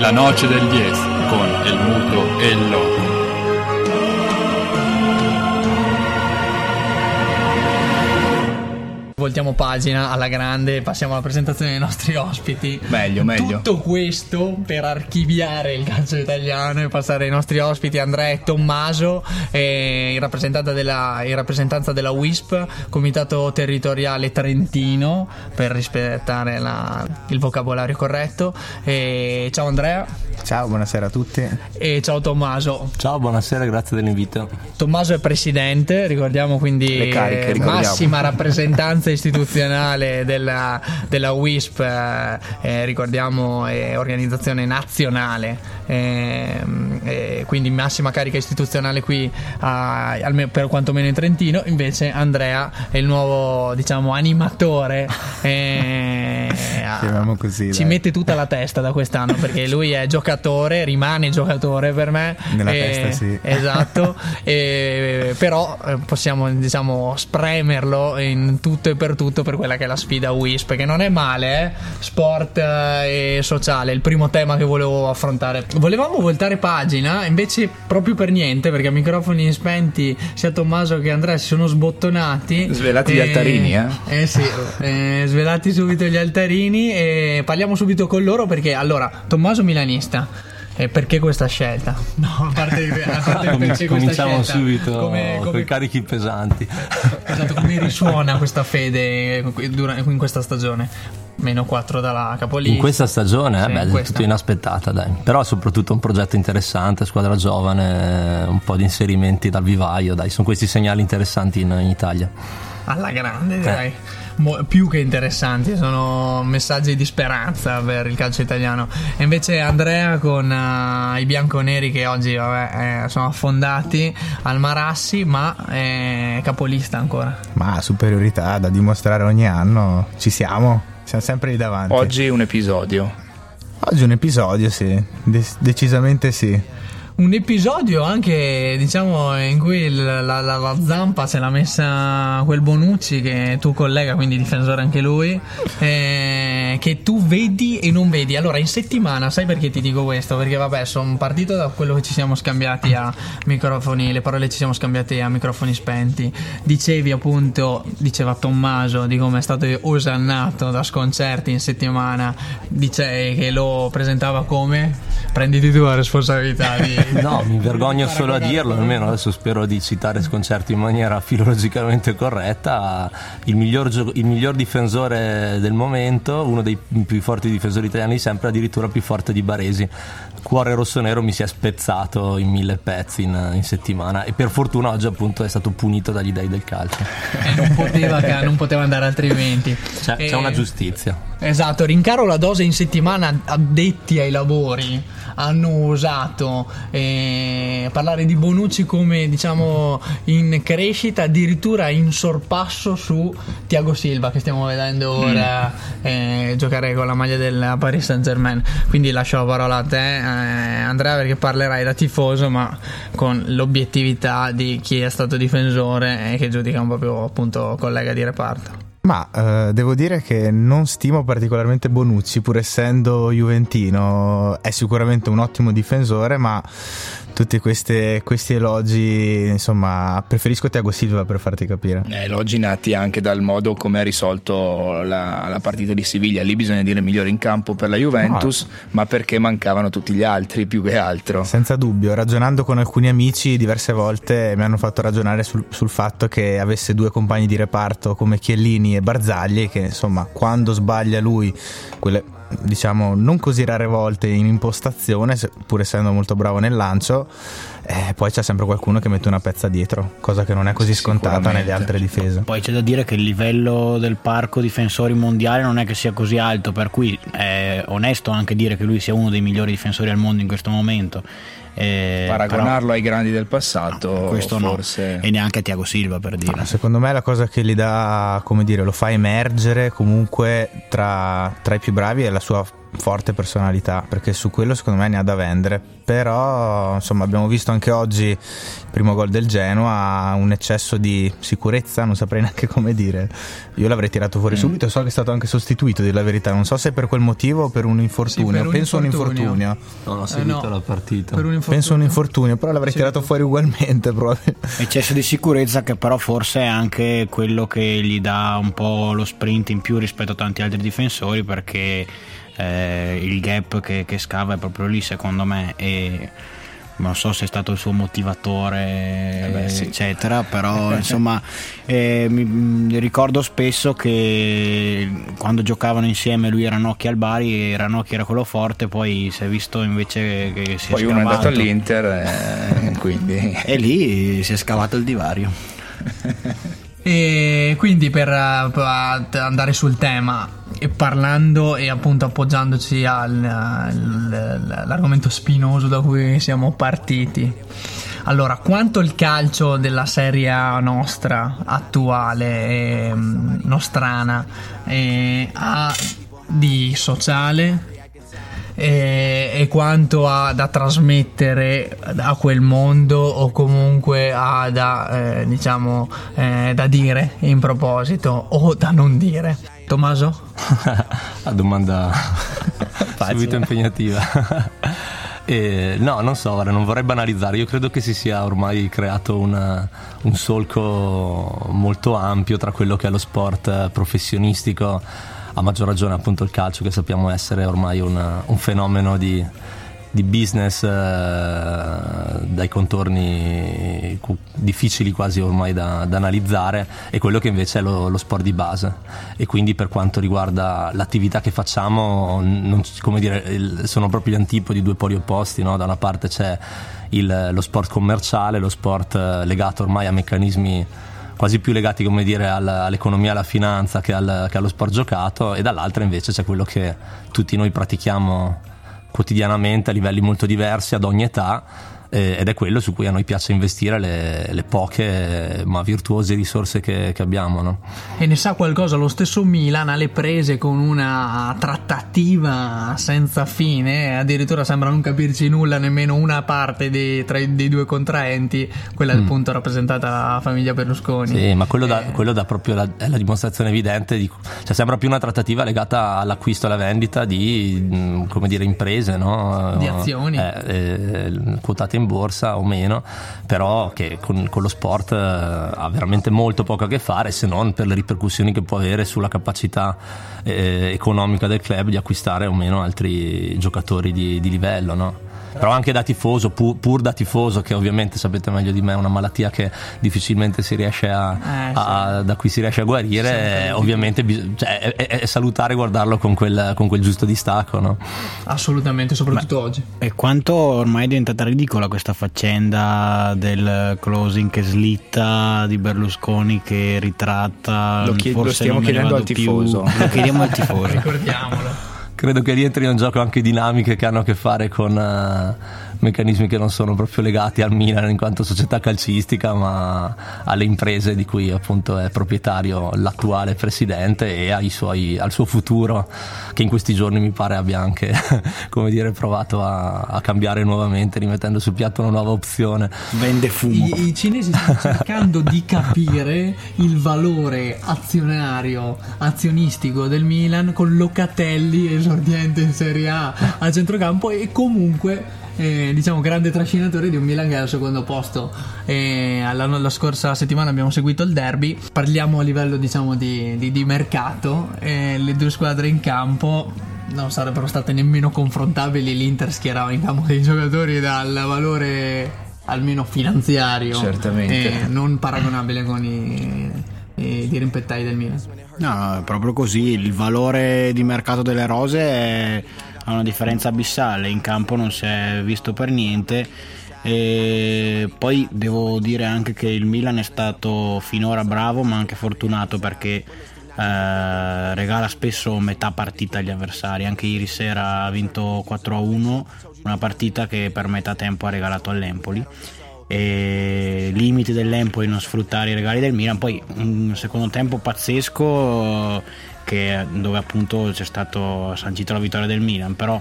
La noce del 10 con el muto e il loco. Voltiamo pagina alla grande, passiamo alla presentazione dei nostri ospiti. Meglio, meglio. Tutto questo per archiviare il calcio italiano e passare ai nostri ospiti Andrea e Tommaso, eh, in, rappresentanza della, in rappresentanza della WISP, Comitato Territoriale Trentino, per rispettare la- il vocabolario corretto. E ciao Andrea Ciao, buonasera a tutti. e ciao Tommaso. Ciao, buonasera, grazie dell'invito. Tommaso è presidente, ricordiamo quindi Le cariche, eh, ricordiamo. massima rappresentanza istituzionale della, della WISP, eh, eh, ricordiamo è organizzazione nazionale, ehm, eh, quindi massima carica istituzionale qui a- almeno per quantomeno in Trentino, invece Andrea è il nuovo diciamo animatore. Eh, Chiamiamo così, Ci dai. mette tutta la testa da quest'anno perché lui è giocatore, rimane giocatore per me. Nella e- testa, sì. Esatto, e- però eh, possiamo diciamo spremerlo in tutto e per tutto per quella che è la sfida WISP, che non è male, eh? sport eh, e sociale, il primo tema che volevo affrontare. Volevamo voltare pagina, invece proprio per niente, perché a microfoni spenti sia Tommaso che Andrea si sono sbottonati. Svelati gli E- altarini, eh? Eh sì, eh, svelati subito gli altarini e parliamo subito con loro perché allora, Tommaso Milanista. E perché questa scelta? No, a parte, a parte Comin- perché cominciamo scelta. subito Come, con come, i carichi pesanti. esatto, come risuona questa fede in questa stagione? Meno 4 dalla capolista. In questa stagione, Sì, eh, beh, in questa. tutto inaspettata, dai. Però soprattutto un progetto interessante, squadra giovane, un po' di inserimenti dal vivaio, dai, sono questi segnali interessanti in, in Italia. Alla Eh. grande, direi. Mo- più che interessanti, sono messaggi di speranza per il calcio italiano. E invece Andrea con eh, i bianconeri che oggi vabbè, eh, sono affondati al Marassi, ma è capolista ancora. Ma superiorità da dimostrare ogni anno, ci siamo, siamo sempre lì davanti. Oggi un episodio. Oggi un episodio, sì, De- decisamente sì. Un episodio anche, diciamo, in cui la, la- la zampa se l'ha messa quel Bonucci, che è tuo collega, quindi difensore anche lui, eh, che tu vedi e non vedi. Allora, in settimana, sai perché ti dico questo? Perché, vabbè, sono partito da quello che ci siamo scambiati a microfoni, le parole ci siamo scambiati a microfoni spenti. Dicevi appunto, diceva Tommaso, di come è stato osannato da sconcerti in settimana, dice che lo presentava come prenditi tu la responsabilità di No, mi vergogno solo a dirlo, almeno adesso spero di citare sconcerti in maniera filologicamente corretta. Il miglior, gio- il miglior difensore del momento, uno dei più forti difensori italiani di sempre, addirittura più forte di Baresi. Cuore rossonero mi si è spezzato in mille pezzi in, in settimana e per fortuna oggi appunto è stato punito dagli dei del calcio. Eh, non, poteva, non poteva andare altrimenti. C'è, Eh, c'è una giustizia. Esatto, rincaro la dose in settimana addetti ai lavori hanno usato eh, parlare di Bonucci come diciamo in crescita, addirittura in sorpasso su Tiago Silva che stiamo vedendo ora eh, giocare con la maglia del Paris Saint Germain. Quindi lascio la parola a te eh, Andrea perché parlerai da tifoso ma con l'obiettività di chi è stato difensore e che giudica un proprio appunto collega di reparto. Ma eh, devo dire che non stimo particolarmente Bonucci, pur essendo juventino, è sicuramente un ottimo difensore, ma tutti queste- questi elogi, insomma, preferisco Tiago Silva per farti capire. Eh, elogi nati anche dal modo come ha risolto la, la partita di Siviglia. Lì bisogna dire migliore in campo per la Juventus, ma perché mancavano tutti gli altri più che altro. Senza dubbio, ragionando con alcuni amici diverse volte mi hanno fatto ragionare sul, sul fatto che avesse due compagni di reparto come Chiellini e Barzagli, che insomma quando sbaglia lui, quelle diciamo non così rare volte in impostazione, pur essendo molto bravo nel lancio, eh, poi c'è sempre qualcuno che mette una pezza dietro, cosa che non è così Sì, scontata nelle altre difese. Poi c'è da dire che il livello del parco difensori mondiale non è che sia così alto, per cui è onesto anche dire che lui sia uno dei migliori difensori al mondo in questo momento. Eh, Paragonarlo ai grandi del passato, però questo no. forse. E neanche a Tiago Silva per dire. Secondo me la cosa che gli dà, come dire, lo fa emergere comunque tra, tra i più bravi è la sua forte personalità, perché su quello secondo me ne ha da vendere. Però, insomma, abbiamo visto anche oggi il primo gol del Genoa, un eccesso di sicurezza, non saprei neanche come dire. Io l'avrei tirato fuori mm. subito, so che è stato anche sostituito, di la verità. Non so se per quel motivo o per un infortunio. Sì, per un Penso infortunio. un infortunio. Non ho seguito eh no, la partita. Un Penso un infortunio, però l'avrei sì. tirato fuori ugualmente. Eccesso di sicurezza che però forse è anche quello che gli dà un po' lo sprint in più rispetto a tanti altri difensori perché eh, il gap che, che, scava è proprio lì secondo me e non so se è stato il suo motivatore eh beh, sì. eccetera però insomma eh, mi, mi, ricordo spesso che quando giocavano insieme lui era Nocchi al Bari e Ranocchi era quello forte poi si è visto invece che si poi è uno è andato all'Inter eh, quindi. E lì si è scavato il divario. E quindi per uh, andare sul tema e parlando e appunto appoggiandoci all'argomento spinoso da cui siamo partiti. Allora, quanto il calcio della serie nostra attuale, eh, nostrana, eh, ha di sociale e, e, quanto ha da trasmettere a quel mondo o comunque ha da, eh, diciamo, eh, da dire in proposito o da non dire. Tommaso? La domanda subito impegnativa. E, no, non so, non vorrei banalizzare, io credo che si sia ormai creato una, un solco molto ampio tra quello che è lo sport professionistico a maggior ragione appunto il calcio che sappiamo essere ormai una, un fenomeno di, di business eh, dai contorni difficili quasi ormai da, da, analizzare e quello che invece è lo, lo, sport di base e quindi per quanto riguarda l'attività che facciamo non, dire, il, sono proprio gli antipodi due poli opposti no? da una parte c'è il, lo sport commerciale lo sport eh, legato ormai a meccanismi quasi più legati come dire, all'economia, alla finanza che, al, che allo sport giocato e dall'altra invece c'è quello che tutti noi pratichiamo quotidianamente a livelli molto diversi ad ogni età ed è quello su cui a noi piace investire le, le poche ma virtuose risorse che, che abbiamo. No? E ne sa qualcosa lo stesso Milan alle prese con una trattativa senza fine, addirittura sembra non capirci nulla nemmeno una parte dei, tra i, dei due contraenti, quella mm. appunto rappresentata la famiglia Berlusconi. Sì, ma quello, eh. da, quello da proprio la, è la dimostrazione evidente di, cioè sembra più una trattativa legata all'acquisto e alla vendita di mm, come dire imprese, no? di azioni eh, eh, quotate in borsa o meno, però che con, con lo sport eh, ha veramente molto poco a che fare se non per le ripercussioni che può avere sulla capacità eh, economica del club di acquistare o meno altri giocatori di, di livello. No? Però anche da tifoso, pur, pur, da tifoso, che ovviamente sapete meglio di me è una malattia che difficilmente si riesce a, eh, a, da cui si riesce a guarire, sì, ovviamente cioè, è, è, salutare guardarlo con quel, con quel giusto distacco. No? Assolutamente, soprattutto Ma, oggi. E quanto ormai è diventata ridicola questa faccenda del closing che slitta di Berlusconi che ritratta lo, chied- lo stiamo chiedendo al tifoso più. lo chiediamo al tifoso ricordiamolo credo che rientrino in gioco anche dinamiche che hanno a che fare con uh, meccanismi che non sono proprio legati al Milan in quanto società calcistica, ma alle imprese di cui appunto è proprietario l'attuale presidente e suoi, al suo futuro, che in questi giorni mi pare abbia anche come dire, provato a, a, cambiare nuovamente, rimettendo sul piatto una nuova opzione. Vende fumo. I, i cinesi stanno cercando di capire il valore azionario, azionistico del Milan con Locatelli esordiente in Serie A a centrocampo e comunque eh, diciamo grande trascinatore di un Milan che è al secondo posto. Eh, la, la, scorsa settimana abbiamo seguito il derby. Parliamo a livello diciamo di, di, di mercato. Eh, le due squadre in campo non sarebbero state nemmeno confrontabili. L'Inter schierava in campo dei giocatori dal valore almeno finanziario, certamente non paragonabile con i, i dirimpettai del Milan. No, è proprio così. Il valore di mercato delle rose è ha una differenza abissale, in campo non si è visto per niente. E poi devo dire anche che il Milan è stato finora bravo ma anche fortunato perché eh, regala spesso metà partita agli avversari. Anche ieri sera ha vinto 4-1, una partita che per metà tempo ha regalato all'Empoli. E limiti dell'Empoli non sfruttare i regali del Milan. Poi un secondo tempo pazzesco che, dove appunto c'è stato sancito la vittoria del Milan, però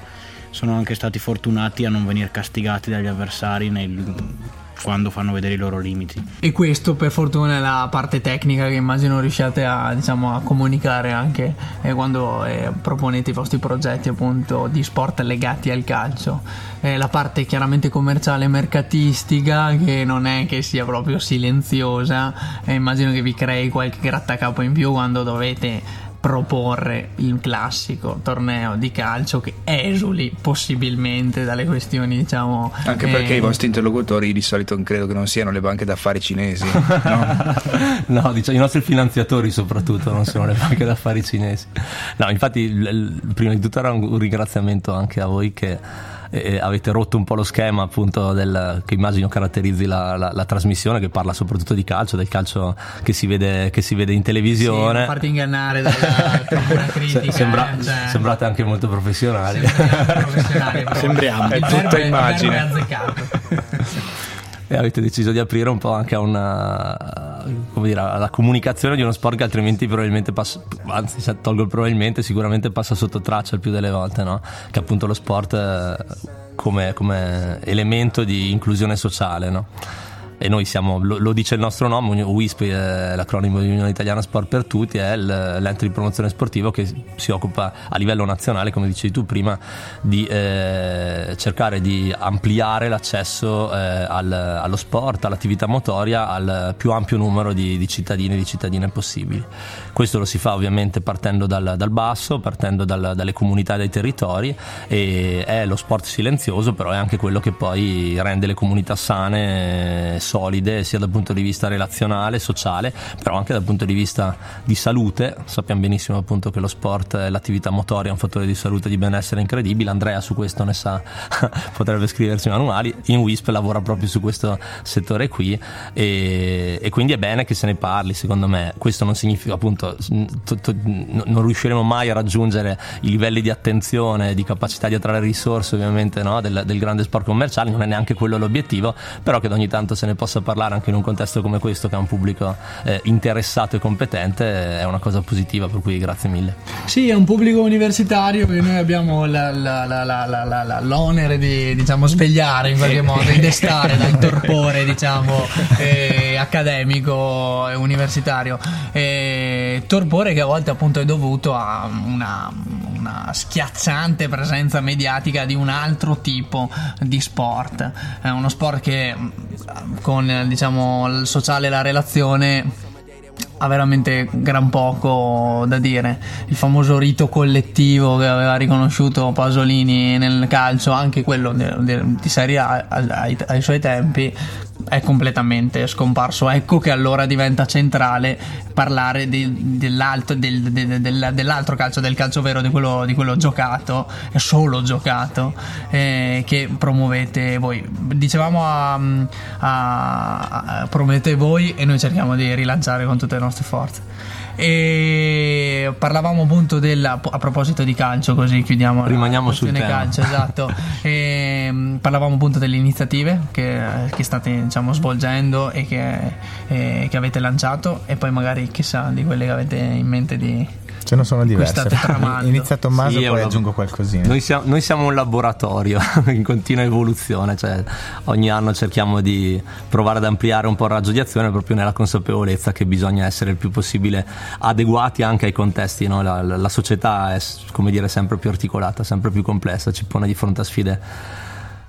sono anche stati fortunati a non venire castigati dagli avversari nel, quando fanno vedere i loro limiti. E questo per fortuna è la parte tecnica che immagino riusciate a, diciamo, a comunicare anche eh, quando eh, proponete i vostri progetti appunto di sport legati al calcio. Eh, la parte chiaramente commerciale mercatistica che non è che sia proprio silenziosa, immagino che vi crei qualche grattacapo in più quando dovete proporre il classico torneo di calcio che esuli possibilmente dalle questioni diciamo anche perché eh, i vostri interlocutori di solito credo che non siano le banche d'affari cinesi no, no diciamo, i nostri finanziatori soprattutto non sono le banche d'affari cinesi. No infatti l- l- prima di tutto era un ringraziamento anche a voi che eh, avete rotto un po' lo schema appunto del, che immagino caratterizzi la, la, la, trasmissione che parla soprattutto di calcio, del calcio che si vede, che si vede in televisione. Sì, farti ingannare dalla critica. Sembra, eh, cioè, sembrate anche molto professionali. Sembriamo professionali. Sembriamo, è tutta immagine. E avete deciso di aprire un po' anche a una dire, alla comunicazione di uno sport che altrimenti probabilmente passa anzi se tolgo il probabilmente sicuramente passa sotto traccia il più delle volte no? che appunto lo sport eh, come, come elemento di inclusione sociale no? E noi siamo, lo, lo, dice il nostro nome, WISP, è l'acronimo di Unione Italiana Sport per Tutti, è l'ente di promozione sportivo che si occupa a livello nazionale, come dicevi tu prima, di eh, cercare di ampliare l'accesso eh, al, allo sport, all'attività motoria al più ampio numero di, di, cittadini e di cittadine possibili. Questo lo si fa ovviamente partendo dal, dal basso, partendo dal, dalle comunità e dai territori e è lo sport silenzioso, però è anche quello che poi rende le comunità sane solide sia dal punto di vista relazionale, sociale, però anche dal punto di vista di salute. Sappiamo benissimo appunto che lo sport e l'attività motoria è un fattore di salute e di benessere incredibile. Andrea su questo ne sa, potrebbe scriversi manuali. In WISP lavora proprio su questo settore qui e, e, quindi è bene che se ne parli, secondo me. Questo non significa appunto t- t- non riusciremo mai a raggiungere i livelli di attenzione, di capacità di attrarre risorse ovviamente no? del, del grande sport commerciale, non è neanche quello l'obiettivo, però che ogni tanto se ne possa parlare anche in un contesto come questo che ha un pubblico eh, interessato e competente è una cosa positiva per cui grazie mille. Sì è un pubblico universitario che noi abbiamo la, la, la, l'onere di diciamo svegliare in qualche modo di destare dal torpore diciamo eh, accademico e universitario. Eh, torpore che a volte appunto è dovuto a una, una schiacciante presenza mediatica di un altro tipo di sport. È uno sport che con diciamo, il sociale e la relazione ha veramente gran poco da dire. Il famoso rito collettivo che aveva riconosciuto Pasolini nel calcio, anche quello di Serie A ai, ai suoi tempi, è completamente scomparso. Ecco che allora diventa centrale parlare di, dell'altro, del, del, del, dell'altro, calcio, del calcio vero, di quello, di quello giocato, solo giocato, eh, che promuovete voi. Dicevamo a, a, a, promuovete voi e noi cerchiamo di rilanciare con tutte le nostre forze. E parlavamo appunto del a proposito di calcio, così chiudiamo Rimaniamo sul tema. calcio, esatto. e, mm, parlavamo appunto delle iniziative che, che state diciamo, svolgendo e che, e che avete lanciato, e poi magari chissà di quelle che avete in mente di Ce ne sono diverse. Inizia Tommaso, sì, poi aggiungo qualcosina. Noi siamo, noi siamo, un laboratorio in continua evoluzione, cioè ogni anno cerchiamo di provare ad ampliare un po' il raggio di azione proprio nella consapevolezza che bisogna essere il più possibile adeguati anche ai contesti. No? La, la, la società è come dire, sempre più articolata, sempre più complessa, ci pone di fronte a sfide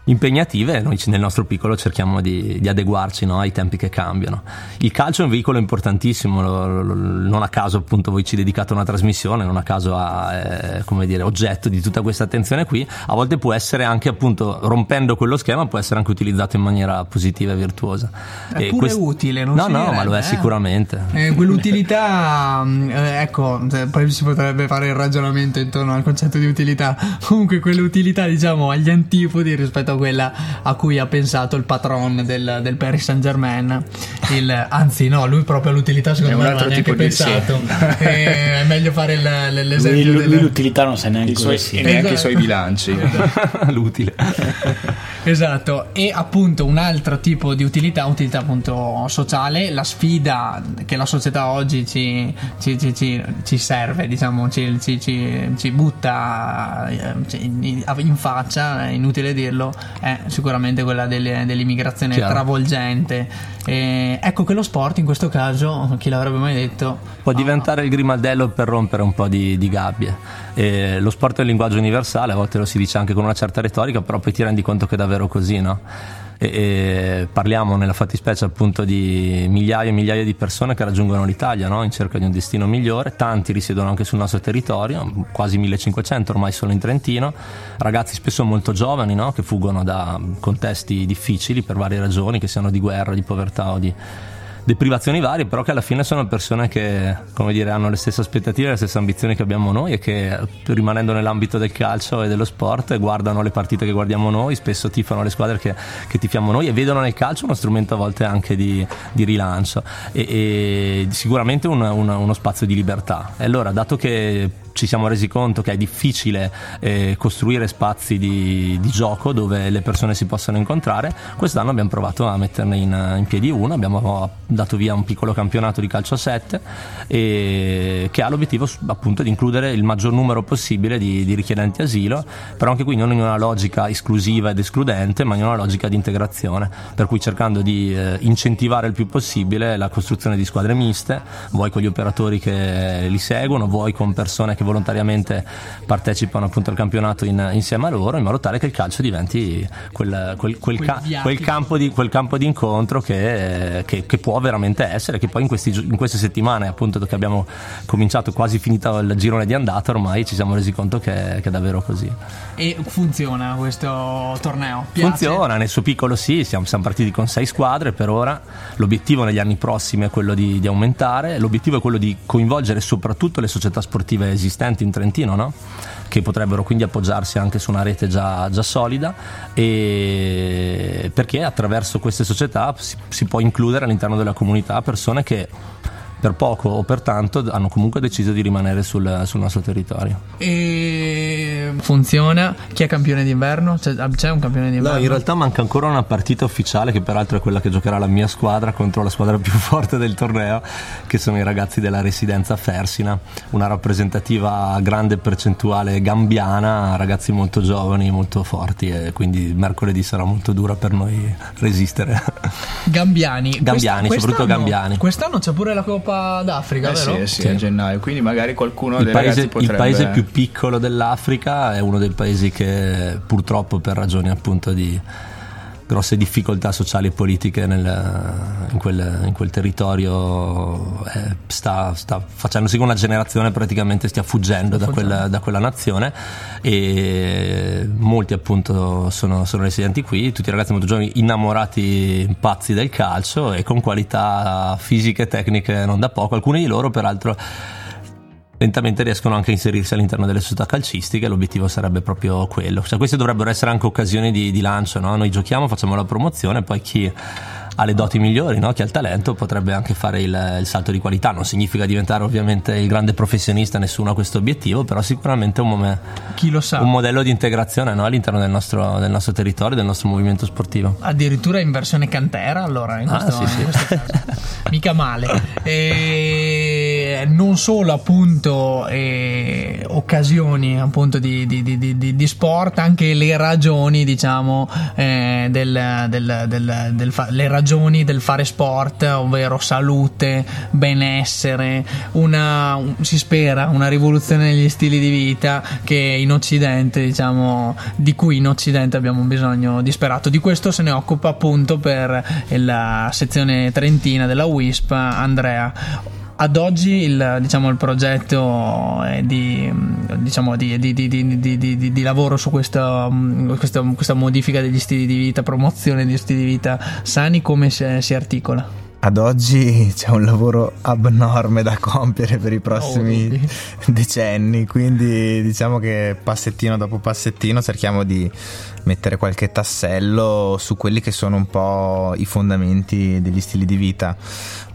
impegnative noi nel nostro piccolo cerchiamo di, di adeguarci no, ai tempi che cambiano. Il calcio è un veicolo importantissimo, lo, lo, non a caso appunto voi ci dedicate una trasmissione, non a caso a, eh, come dire, oggetto di tutta questa attenzione qui, a volte può essere anche appunto rompendo quello schema può essere anche utilizzato in maniera positiva e virtuosa. È e pure quest... utile, non No, no, direbbe, ma lo è eh? sicuramente. Eh, quell'utilità, mm, eh, ecco, poi si potrebbe fare il ragionamento intorno al concetto di utilità. Comunque quell'utilità diciamo agli antipodi rispetto a quella a cui ha pensato il patron del, del Paris Saint Germain. Il, anzi, no, lui proprio l'utilità secondo me non ha neanche pensato. è meglio fare il, l'esempio. Lui, lui, lui l'utilità non sa neanche i suoi, sia. neanche esatto. i suoi bilanci. L'utile. Esatto, e appunto un altro tipo di utilità, utilità appunto sociale, la sfida che la società oggi ci, ci, ci, ci serve, diciamo, ci, butta eh, in faccia, è inutile dirlo, è sicuramente quella delle, dell'immigrazione Chiaro. travolgente. E ecco che lo sport in questo caso, chi l'avrebbe mai detto... Può diventare il grimaldello per rompere un po' di, di gabbie. E lo sport è un linguaggio universale, a volte lo si dice anche con una certa retorica, però poi ti rendi conto che è davvero così, no? E, e parliamo nella fattispecie appunto di migliaia e migliaia di persone che raggiungono l'Italia no? in cerca di un destino migliore, tanti risiedono anche sul nostro territorio, quasi 1500 ormai solo in Trentino, ragazzi spesso molto giovani no? che fuggono da contesti difficili per varie ragioni, che siano di guerra, di povertà o di deprivazioni varie, però che alla fine sono persone che, come dire, hanno le stesse aspettative, le stesse ambizioni che abbiamo noi e che rimanendo nell'ambito del calcio e dello sport guardano le partite che guardiamo noi, spesso tifano le squadre che, che tifiamo noi e vedono nel calcio uno strumento a volte anche di, di rilancio e, e sicuramente un, un, uno spazio di libertà. E allora, dato che ci siamo resi conto che è difficile eh, costruire spazi di, di, gioco dove le persone si possano incontrare. Quest'anno abbiamo provato a metterne in, in, piedi uno, abbiamo dato via un piccolo campionato di calcio a 7 e, che ha l'obiettivo appunto di includere il maggior numero possibile di, di richiedenti asilo, però anche qui non in una logica esclusiva ed escludente, ma in una logica di integrazione, per cui cercando di eh, incentivare il più possibile la costruzione di squadre miste, vuoi con gli operatori che li seguono, vuoi con persone che volontariamente partecipano appunto al campionato in, insieme a loro in modo tale che il calcio diventi quel, quel, quel, ca- quel campo, di, campo, di, incontro che, che, che, può veramente essere che poi in, questi, in, queste settimane appunto che abbiamo cominciato quasi finito il girone di andata ormai ci siamo resi conto che, che è davvero così e funziona questo torneo? Piace? Funziona, nel suo piccolo sì, siamo, siamo, partiti con sei squadre per ora, l'obiettivo negli anni prossimi è quello di, di aumentare, l'obiettivo è quello di coinvolgere soprattutto le società sportive esistenti in Trentino, no? che potrebbero quindi appoggiarsi anche su una rete già, già solida perché attraverso queste società si, si può includere all'interno della comunità persone che per poco o per tanto hanno comunque deciso di rimanere sul, sul nostro territorio. E funziona? Chi è campione d'inverno? C'è, c'è, un campione d'inverno? No, in realtà manca ancora una partita ufficiale che peraltro è quella che giocherà la mia squadra contro la squadra più forte del torneo, che sono i ragazzi della residenza Fersina, una rappresentativa grande percentuale gambiana, ragazzi molto giovani, molto forti e quindi mercoledì sarà molto dura per noi resistere. Gambiani. Gambiani, Quest, soprattutto gambiani. Quest'anno c'è pure la Coppa Coppa d'Africa, eh vero? Sì, sì, sì, a gennaio. Quindi magari qualcuno il dei paese, potrebbe... Il paese più piccolo dell'Africa è uno dei paesi che purtroppo per ragioni appunto di grosse difficoltà sociali e politiche nel, in, quel, in, quel, territorio eh, sta, sta, facendo sì che una generazione praticamente stia fuggendo da quella, da quella, nazione e molti appunto sono, sono, residenti qui, tutti ragazzi molto giovani innamorati pazzi del calcio e con qualità fisiche e tecniche non da poco, alcuni di loro peraltro lentamente riescono anche a inserirsi all'interno delle società calcistiche, l'obiettivo sarebbe proprio quello. Cioè, queste dovrebbero essere anche occasioni di, di lancio, no? noi giochiamo, facciamo la promozione, poi chi ha le doti migliori, no? chi ha il talento potrebbe anche fare il, il, salto di qualità, non significa diventare ovviamente il grande professionista, nessuno ha questo obiettivo, però sicuramente un, mom- un modello di integrazione no? all'interno del nostro, del nostro, territorio, del nostro movimento sportivo. Addirittura in versione cantera allora, in ah, questo, sì, in sì. mica male. E non solo appunto eh, occasioni appunto di, di, di, di, sport, anche le ragioni diciamo eh, del, del, del, del fa- le ragioni del fare sport, ovvero salute, benessere, una, un, si spera una rivoluzione negli stili di vita che in Occidente, diciamo, di cui in Occidente abbiamo un bisogno disperato. Di questo se ne occupa appunto per la sezione trentina della WISP Andrea ad oggi il, diciamo, il progetto di, diciamo, di, di, di, lavoro su questa, questa, questa, modifica degli stili di vita, promozione degli stili di vita sani, come si, si articola? Ad oggi c'è un lavoro abnorme da compiere per i prossimi oh, decenni, quindi diciamo che passettino dopo passettino cerchiamo di mettere qualche tassello su quelli che sono un po' i fondamenti degli stili di vita.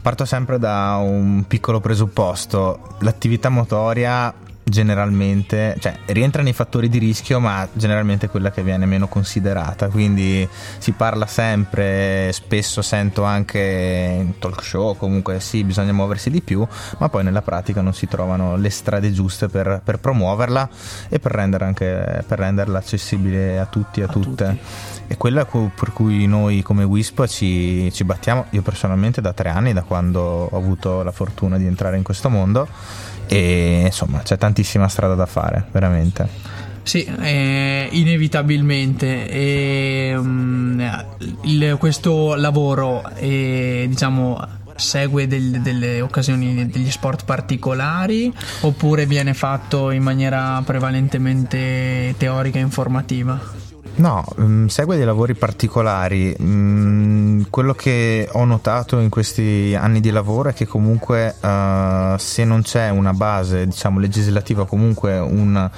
Parto sempre da un piccolo presupposto, l'attività motoria generalmente, cioè rientra nei fattori di rischio, ma generalmente quella che viene meno considerata. Quindi si parla sempre, spesso sento anche in talk show, comunque sì, bisogna muoversi di più, ma poi nella pratica non si trovano le strade giuste per, per promuoverla e per, rendere anche, per renderla accessibile a tutti e a, a tutte. Tutti. E quella per cui noi come WISP ci, ci battiamo, io personalmente da tre anni, da quando ho avuto la fortuna di entrare in questo mondo e insomma c'è tantissima strada da fare, veramente. Sì, eh, inevitabilmente. E, um, il, questo lavoro, eh, diciamo, segue del, delle occasioni degli sport particolari oppure viene fatto in maniera prevalentemente teorica e informativa? No, mm, segue dei lavori particolari. Mm, quello che ho notato in questi anni di lavoro è che comunque uh, se non c'è una base diciamo, legislativa, comunque un,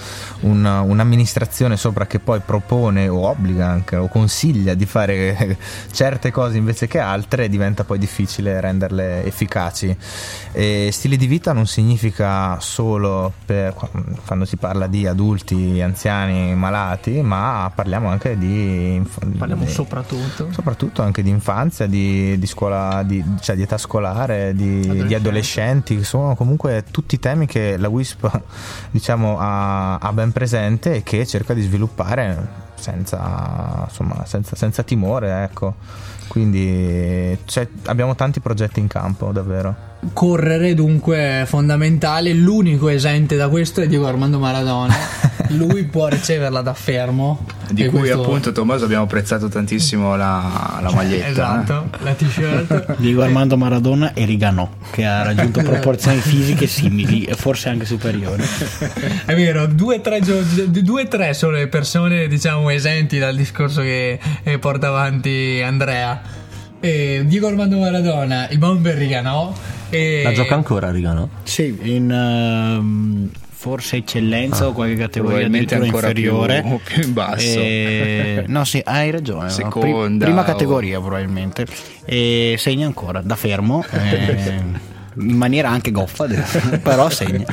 un, un'amministrazione sopra che poi propone o obbliga anche o consiglia di fare certe cose invece che altre, diventa poi difficile renderle efficaci. E stile di vita non significa solo per, quando si parla di adulti, anziani, malati, ma parliamo parliamo anche di... Parliamo di, soprattutto. Soprattutto anche di infanzia, di, di scuola, di, cioè di età scolare, di adolescenti. di adolescenti, sono comunque tutti temi che la WISP diciamo, ha, ha ben presente e che cerca di sviluppare senza, insomma, senza, senza timore, ecco. Quindi abbiamo tanti progetti in campo, davvero. Correre dunque è fondamentale, l'unico esente da questo è Diego Armando Maradona. Lui può riceverla da fermo. Di cui questo... appunto Tommaso abbiamo apprezzato tantissimo la, la maglietta. Esatto, eh. la t-shirt. Diego Armando Maradona e Riganò, che ha raggiunto proporzioni fisiche simili e forse anche superiori. È vero, due o tre, due, tre sono le persone diciamo esenti dal discorso che porta avanti Andrea eh, Diego Armando Maradona, il bomber Riganò. E... La gioca ancora Riganò? Sì, in uh, forse eccellenza ah, o qualche categoria addirittura inferiore. Più, più in basso. E... no, sì, hai ragione. Seconda, no? Prima categoria o... probabilmente. E segna ancora, da fermo. E... in maniera anche goffa, però segna.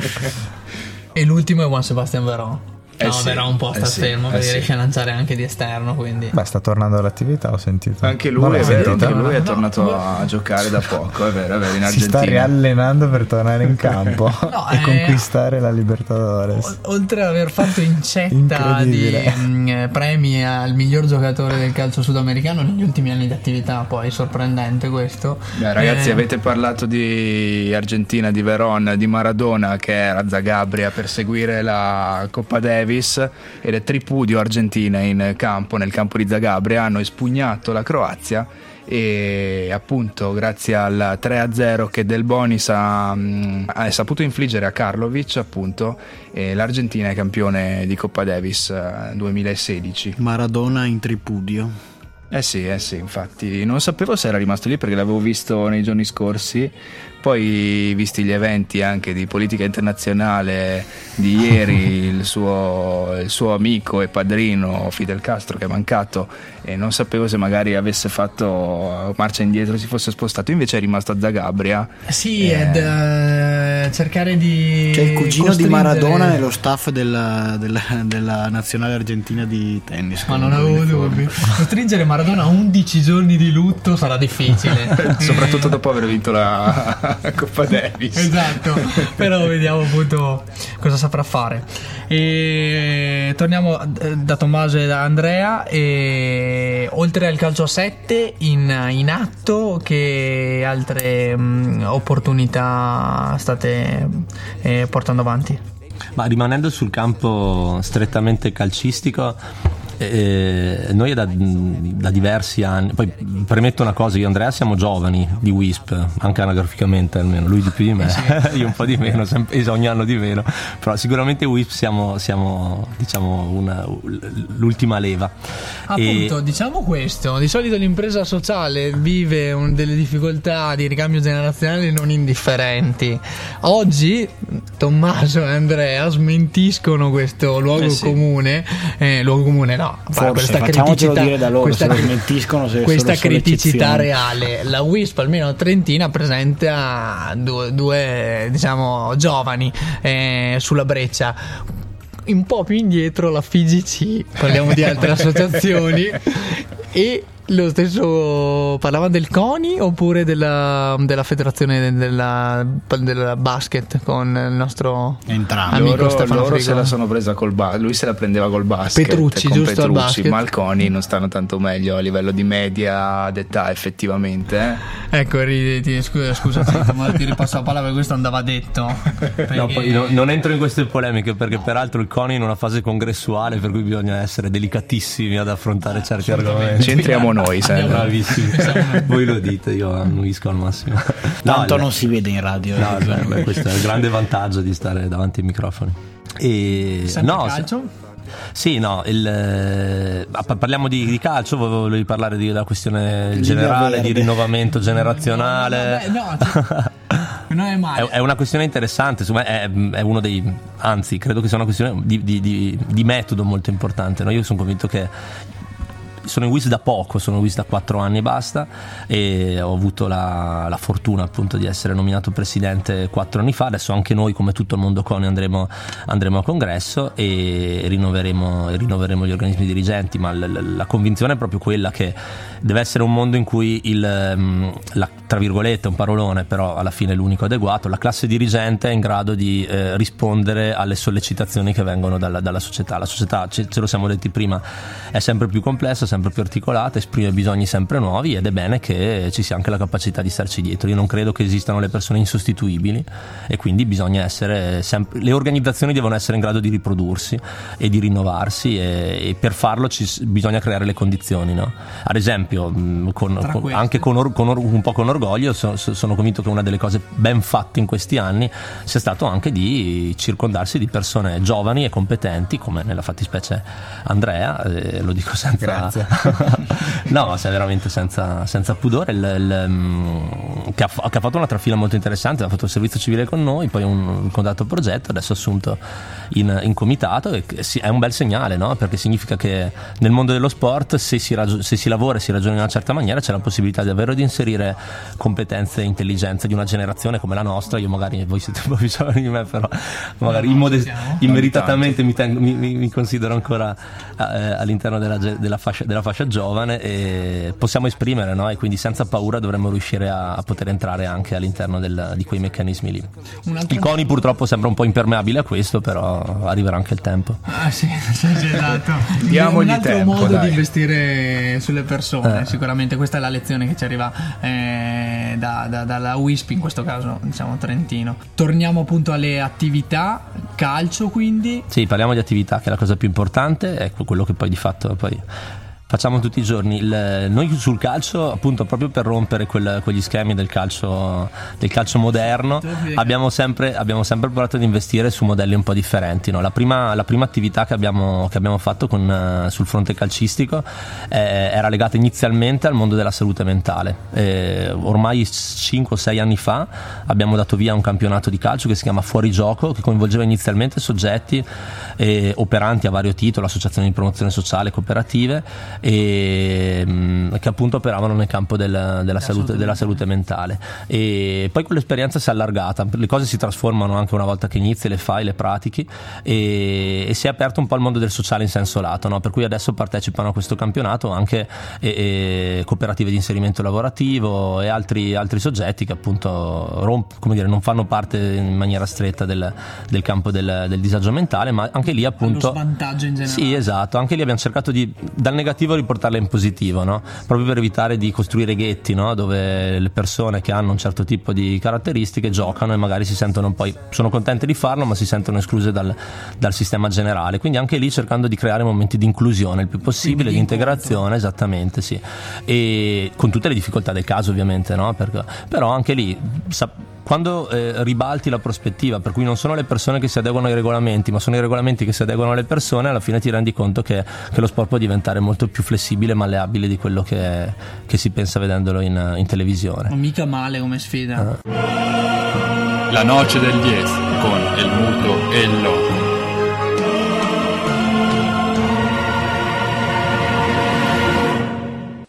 E l'ultimo è Juan Sebastian Veron. Eh no, sì, però un po' sta eh fermo, sì, eh riesce sì. a lanciare anche di esterno. Quindi. Beh, sta tornando all'attività, ho sentito. Anche lui, è, vero, anche lui è tornato no, a giocare da poco, è vero, è vero, in Argentina. Si sta riallenando per tornare in campo no, e eh, conquistare la Libertadores. oltre ad aver fatto incetta di mh, mm, eh, premi al miglior giocatore del calcio sudamericano negli ultimi anni di attività, poi sorprendente questo. Beh, ragazzi, eh, avete parlato di Argentina, di Verona, di Maradona che era a Zagabria per seguire la Coppa Davis Davis e le tripudio argentine in campo, nel campo di Zagabria, hanno espugnato la Croazia e appunto grazie al 3-0 che Del Bonis ha, ha saputo infliggere a Karlovic appunto l'Argentina è campione di Coppa Davis 2016 eh, Maradona in tripudio. Eh sì, eh sì, infatti. Non sapevo se era rimasto lì perché l'avevo visto nei giorni scorsi, poi, visti gli eventi anche di politica internazionale di ieri, il suo, il suo, amico e padrino Fidel Castro che è mancato e non sapevo se magari avesse fatto marcia indietro, si fosse spostato, invece è rimasto a Zagabria. Sì, eh, ed uh, cercare di... Cioè il cugino di Maradona e lo staff della, della, della, nazionale argentina di tennis. Ma non avevo dubbi. Costringere Maradona a 11 giorni di lutto sarà difficile. Soprattutto dopo aver vinto la Coppa Davis. esatto, però vediamo appunto cosa saprà fare. E torniamo da Tommaso e da Andrea. E oltre al calcio a 7, in, in atto, che altre mh, opportunità state eh, portando avanti? Ma rimanendo sul campo strettamente calcistico, eh, noi da, da, diversi anni, poi premetto una cosa, io e Andrea siamo giovani di WISP, anche anagraficamente almeno, lui di più di me, io un po' di meno, sempre, ogni anno di meno, però sicuramente WISP siamo, siamo diciamo una, l'ultima leva. Appunto, e... diciamo questo, di solito l'impresa sociale vive un, delle difficoltà di ricambio generazionale non indifferenti. Oggi Tommaso e Andrea smentiscono questo luogo eh sì. comune, eh, luogo comune, no, Forse, questa criticità, dire da loro, questa, se questa criticità reale. La Wisp, almeno Trentina, presenta due, due, diciamo giovani eh, sulla breccia. Un po' più indietro la FIGC, parliamo di altre associazioni, e lo stesso parlava del CONI oppure della, della federazione della, della basket con il nostro Entrambi. amico loro, Stefano loro Frigo. se la sono presa col basket, lui se la prendeva col basket. Petrucci, con giusto, al Petrucci, basket. Malconi non stanno tanto meglio a livello di media d'età effettivamente. eh. Ecco, riditi, scusa, ma ti ripasso la palla perché questo andava detto. No, Perché- poi no- non entro in queste polemiche perché peraltro il CONI è in una fase congressuale per cui bisogna essere delicatissimi ad affrontare certi argomenti. C'entriamo noi sempre. Bravissimi. Voi lo dite, io annuisco al massimo. Tanto il- non si vede in radio. No, beh, beh, questo è il grande vantaggio di stare davanti ai microfoni. E Sempre no, calcio? Sì, no, il, eh, pa- parliamo di, di calcio, volevi parlare di- della questione Linea generale, di rinnovamento generazionale. No, no, beh, no, cioè, non è È, male. è una questione interessante, insomma, è, è uno dei. Anzi, credo che sia una questione di, di- di- di metodo molto importante. no? Io sono convinto che. Sono in WIS da poco, sono in WIS da 4 anni e basta e ho avuto la, la fortuna appunto di essere nominato presidente 4 anni fa, adesso anche noi come tutto il mondo CONI andremo, andremo a congresso e rinnoveremo, e rinnoveremo gli organismi dirigenti, ma l- l- la convinzione è proprio quella che deve essere un mondo in cui il, ehm, la, tra virgolette, un parolone, però alla fine è l'unico adeguato, la classe dirigente è in grado di eh, rispondere alle sollecitazioni che vengono dalla, dalla società. La società, ce, ce lo siamo detti prima, è sempre più complessa, sempre più articolata, esprime bisogni sempre nuovi ed è bene che ci sia anche la capacità di starci dietro. Io non credo che esistano le persone insostituibili e quindi bisogna essere sempre, le organizzazioni devono essere in grado di riprodursi e di rinnovarsi e, e per farlo ci, bisogna creare le condizioni. no? Ad esempio, mh, con- con- anche con, or- or- un po' con orgoglio, so- so- sono convinto che una delle cose ben fatte in questi anni sia stato anche di circondarsi di persone giovani e competenti, come nella fattispecie Andrea, eh, lo dico senza... no, se veramente senza, senza pudore, il- il, mm, che, ha, che ha fatto una trafila molto interessante, ha fatto il servizio civile con noi, poi un, un contratto progetto, adesso assunto in, in comitato e è un bel segnale, no? perché significa che nel mondo dello sport se si, ragio- se si lavora e si ragiona in una certa maniera c'è la possibilità davvero di inserire competenze e intelligenze di una generazione come la nostra, io magari voi siete un po' più giovani di me, però magari No, immodest- immeritatamente mi, tengo- mi- mi- mi considero ancora eh, all'interno della, della fascia, della fascia giovane e possiamo esprimere no? e quindi senza paura dovremmo riuscire a, a poter entrare anche all'interno del- di quei meccanismi lì. Il CONI purtroppo sembra un po' impermeabile a questo, però arriverà anche il tempo. Ah, sì, sì, sì, esatto. Diamogli un altro tempo, modo dai. di investire sulle persone, Eh. sicuramente questa è la lezione che ci arriva eh, da- da- dalla WISP, in questo caso diciamo Trentino. Torniamo appunto alle attività, calcio quindi. Sì, parliamo di attività, che è la cosa più importante, è quello che poi di fatto poi facciamo tutti i giorni. Il- noi sul calcio, appunto, proprio per rompere quel- quegli schemi del calcio, del calcio moderno, abbiamo sempre, abbiamo sempre provato ad investire su modelli un po' differenti. no? La, prima, la prima attività che abbiamo, che abbiamo fatto con, eh, sul fronte calcistico eh, era legata inizialmente al mondo della salute mentale. Eh, ormai 5-6 anni fa abbiamo dato via un campionato di calcio che si chiama Fuori Gioco, che coinvolgeva inizialmente soggetti eh, operanti a vario titolo, associazioni di promozione sociale, cooperative, e, mh, che appunto operavano nel campo del- della, salute, della salute mentale. E poi quell'esperienza si è allargata, le cose si trasformano anche una volta che inizi, le fai, le pratichi e, e si è aperto un po' il mondo del sociale in senso lato, no? per cui adesso partecipano a questo campionato anche e- e cooperative di inserimento lavorativo e altri, altri soggetti che appunto romp- come dire, non fanno parte in maniera stretta del, del campo del, del disagio mentale, ma anche lì appunto... Lo svantaggio in generale. Sì, esatto, anche lì abbiamo cercato di dal negativo riportarla in positivo, no? proprio per evitare di costruire ghetti no? dove le persone che hanno un certo tipo di caratteristiche giocano e magari si sentono poi, sono contente di farlo, ma si sentono escluse dal, dal sistema generale. Quindi anche lì cercando di creare momenti di inclusione il più possibile, di integrazione, esattamente sì. E con tutte le difficoltà del caso ovviamente, no? Perché- però anche lì... sa- quando eh, ribalti la prospettiva, per cui non sono le persone che si adeguano ai regolamenti, ma sono i regolamenti che si adeguano alle persone, alla fine ti rendi conto che, che lo sport può diventare molto più flessibile e malleabile di quello che, che si pensa vedendolo in, in televisione. Non mica male come sfida. La noce del 10 con el muto e il loco.